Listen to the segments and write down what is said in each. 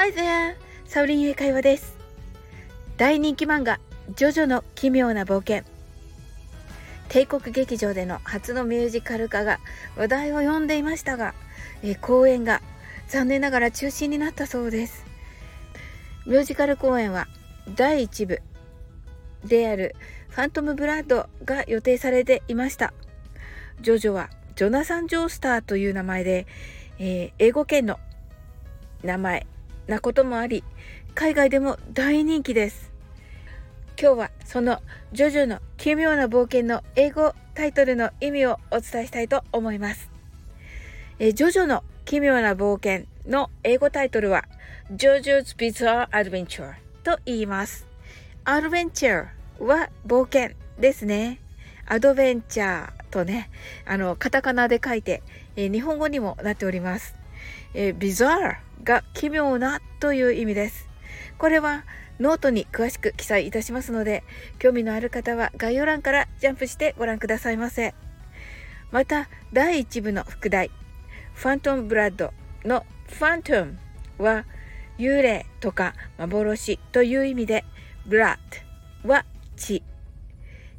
Hi there! サウリン英会話です。大人気漫画、ジョジョの奇妙な冒険。帝国劇場での初のミュージカル化が話題を呼んでいましたが、え公演が残念ながら中止になったそうです。ミュージカル公演は第1部であるファントムブラッドが予定されていました。ジョジョはジョナサン・ジョースターという名前で、えー、英語圏の名前なこともあり、海外でも大人気です。今日はそのジョジョの奇妙な冒険の英語タイトルの意味をお伝えしたいと思います。えジョジョの奇妙な冒険の英語タイトルは JoJo's Bizarre Adventure と言います。アドベンチャーは冒険ですね。アドベンチャーとね、あの、カタカナで書いて、えー、日本語にもなっております。えー、bizarre が奇妙なという意味です。これはノートに詳しく記載いたしますので、興味のある方は概要欄からジャンプしてご覧くださいませ。また、第1部の副題、ファントムブラッドのファントムは幽霊とか幻という意味で、ブラッドは血。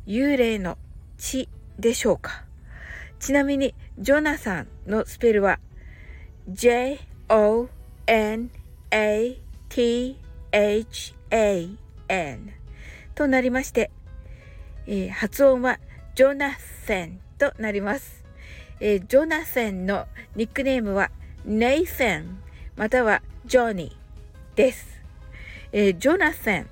幽霊の血でしょうか。ちなみに、ジョナサンのスペルは J-O-N-A-T-H-A-N となりまして、えー、発音はジョナセンとなります。えー、ジョナセンのニックネームはネイセンまたはジョニーです。えー、ジョナセン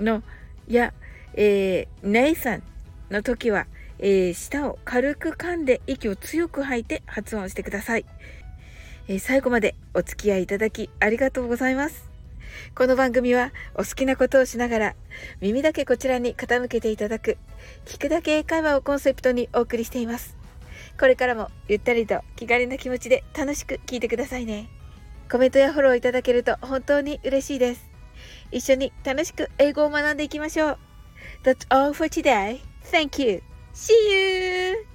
のや、えー、ネイセンの時は、えー、舌を軽く噛んで息を強く吐いて発音してください。え、最後までお付き合いいただきありがとうございます。この番組はお好きなことをしながら耳だけこちらに傾けていただく聞くだけ英会話をコンセプトにお送りしています。これからもゆったりと気軽な気持ちで楽しく聞いてくださいね。コメントやフォローいただけると本当に嬉しいです。一緒に楽しく英語を学んでいきましょう。That's all for today. Thank you. See you!